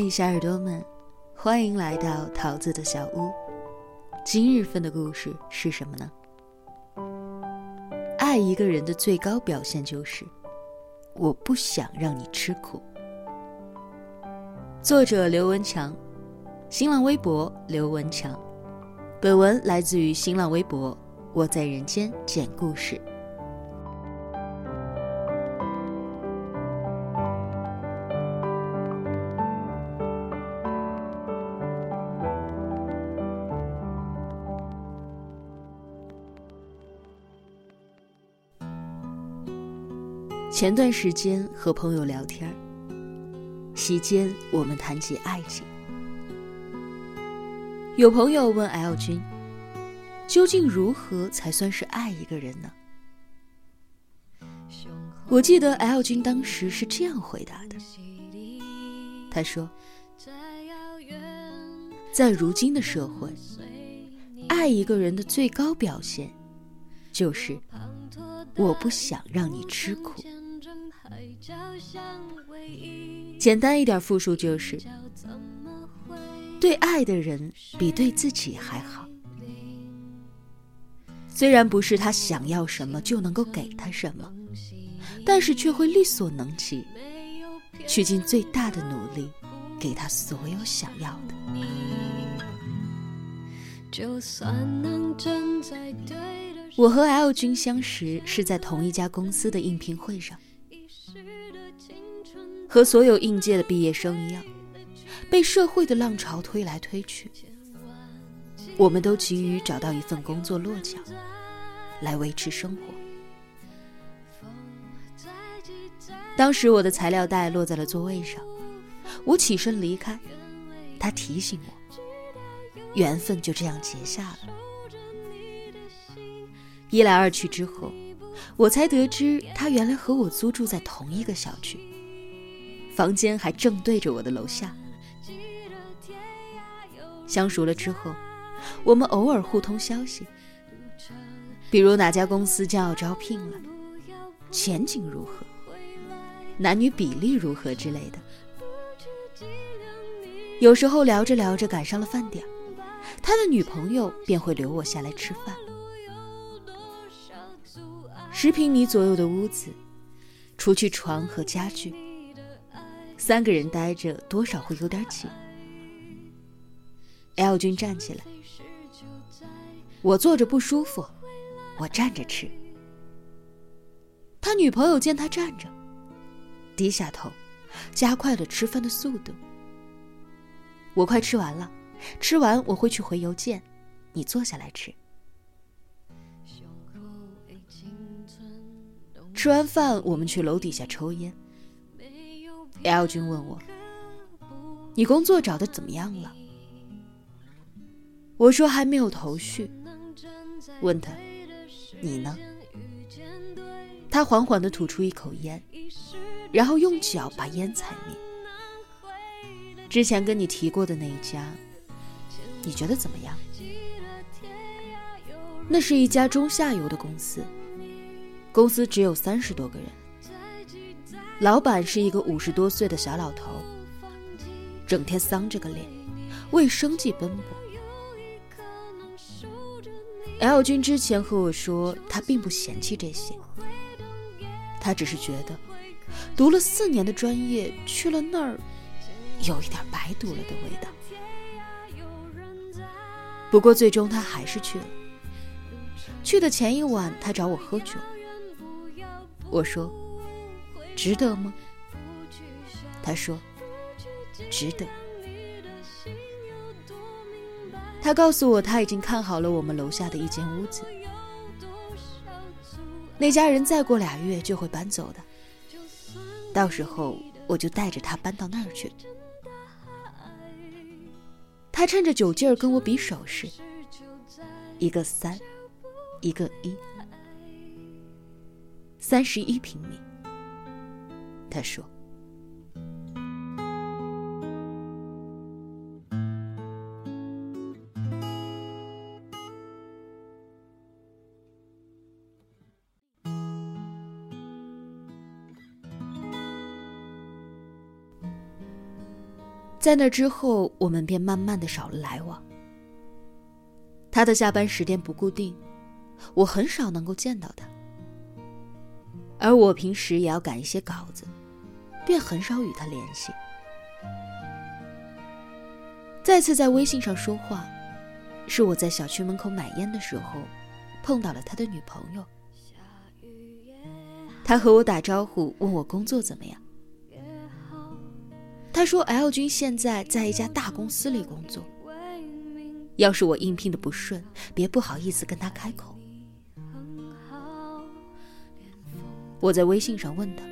嘿，小耳朵们，欢迎来到桃子的小屋。今日份的故事是什么呢？爱一个人的最高表现就是，我不想让你吃苦。作者刘文强，新浪微博刘文强。本文来自于新浪微博，我在人间讲故事。前段时间和朋友聊天席间我们谈起爱情。有朋友问 L 君：“究竟如何才算是爱一个人呢？”我记得 L 君当时是这样回答的：“他说，在如今的社会，爱一个人的最高表现，就是我不想让你吃苦。”简单一点复述就是：对爱的人比对自己还好。虽然不是他想要什么就能够给他什么，但是却会力所能及，去尽最大的努力给他所有想要的。我和 L 君相识是在同一家公司的应聘会上。和所有应届的毕业生一样，被社会的浪潮推来推去，我们都急于找到一份工作落脚，来维持生活。当时我的材料袋落在了座位上，我起身离开，他提醒我，缘分就这样结下了。一来二去之后，我才得知他原来和我租住在同一个小区。房间还正对着我的楼下。相熟了之后，我们偶尔互通消息，比如哪家公司将要招聘了，前景如何，男女比例如何之类的。有时候聊着聊着赶上了饭点，他的女朋友便会留我下来吃饭。十平米左右的屋子，除去床和家具。三个人待着，多少会有点挤。L 君站起来，我坐着不舒服，我站着吃。他女朋友见他站着，低下头，加快了吃饭的速度。我快吃完了，吃完我会去回邮件，你坐下来吃。吃完饭，我们去楼底下抽烟。L 君问我：“你工作找的怎么样了？”我说：“还没有头绪。”问他：“你呢？”他缓缓地吐出一口烟，然后用脚把烟踩灭。之前跟你提过的那一家，你觉得怎么样？那是一家中下游的公司，公司只有三十多个人。老板是一个五十多岁的小老头，整天丧着个脸，为生计奔波。L 君之前和我说，他并不嫌弃这些，他只是觉得读了四年的专业去了那儿，有一点白读了的味道。不过最终他还是去了。去的前一晚，他找我喝酒，我说。值得吗？他说：“值得。”他告诉我，他已经看好了我们楼下的一间屋子。那家人再过俩月就会搬走的，到时候我就带着他搬到那儿去。他趁着酒劲儿跟我比手势，一个三，一个一，三十一平米。他说：“在那之后，我们便慢慢的少了来往。他的下班时间不固定，我很少能够见到他，而我平时也要赶一些稿子，便很少与他联系。再次在微信上说话，是我在小区门口买烟的时候，碰到了他的女朋友。他和我打招呼，问我工作怎么样。他说：“L 君现在在一家大公司里工作。要是我应聘的不顺，别不好意思跟他开口。”我在微信上问他：“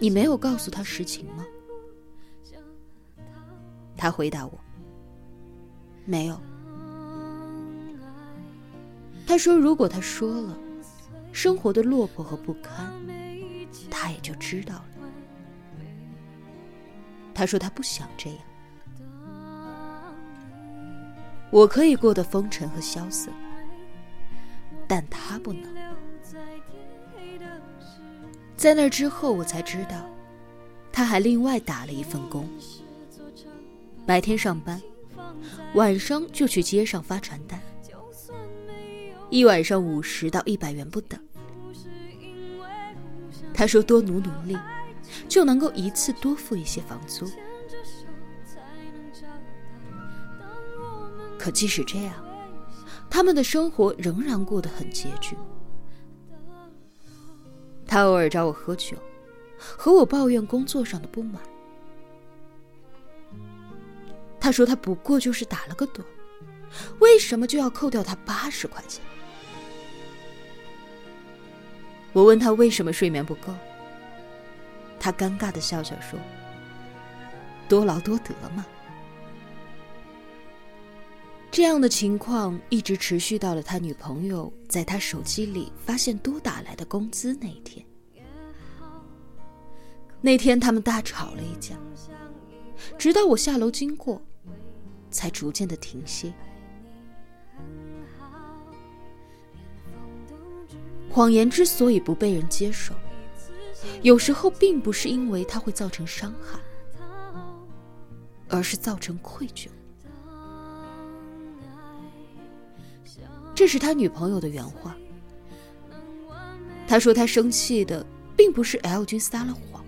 你没有告诉他实情吗？”他回答我：“没有。”他说：“如果他说了，生活的落魄和不堪，他也就知道了。”他说：“他不想这样。我可以过得风尘和萧瑟，但他不能。”在那之后，我才知道，他还另外打了一份工。白天上班，晚上就去街上发传单，一晚上五十到一百元不等。他说多努努力，就能够一次多付一些房租。可即使这样，他们的生活仍然过得很拮据。他偶尔找我喝酒，和我抱怨工作上的不满。他说：“他不过就是打了个盹，为什么就要扣掉他八十块钱？”我问他为什么睡眠不够，他尴尬的笑笑说：“多劳多得嘛。”这样的情况一直持续到了他女朋友在他手机里发现多打来的工资那一天。那天他们大吵了一架，直到我下楼经过。才逐渐的停歇。谎言之所以不被人接受，有时候并不是因为它会造成伤害，而是造成愧疚。这是他女朋友的原话。他说他生气的并不是 L 君撒了谎，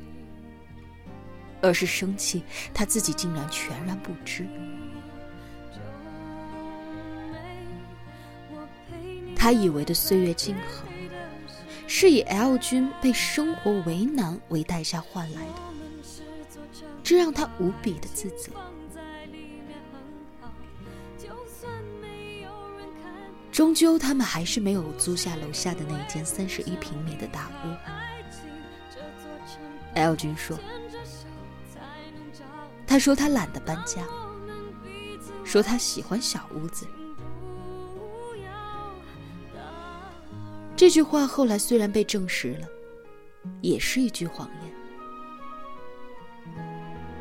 而是生气他自己竟然全然不知。他以为的岁月静好，是以 L 君被生活为难为代价换来的，这让他无比的自责。终究，他们还是没有租下楼下的那间三十一平米的大屋。L 君说：“他说他懒得搬家，说他喜欢小屋子。”这句话后来虽然被证实了，也是一句谎言，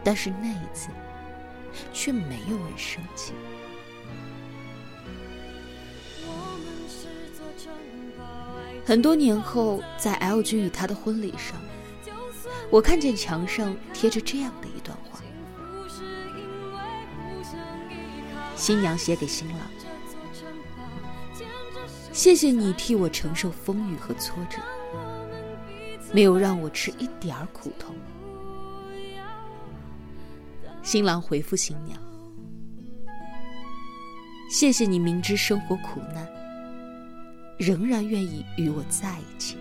但是那一次却没有人生气。很多年后，在 L 君与他的婚礼上，我看见墙上贴着这样的一段话：新娘写给新郎。谢谢你替我承受风雨和挫折，没有让我吃一点儿苦头。新郎回复新娘：“谢谢你明知生活苦难，仍然愿意与我在一起。”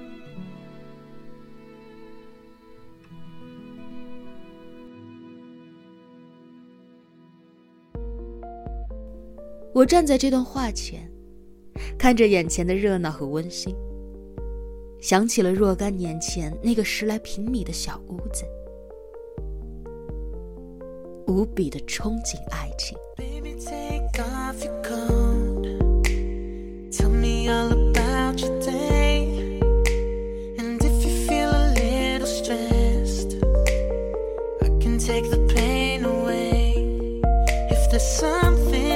我站在这段话前。看着眼前的热闹和温馨，想起了若干年前那个十来平米的小屋子，无比的憧憬爱情。something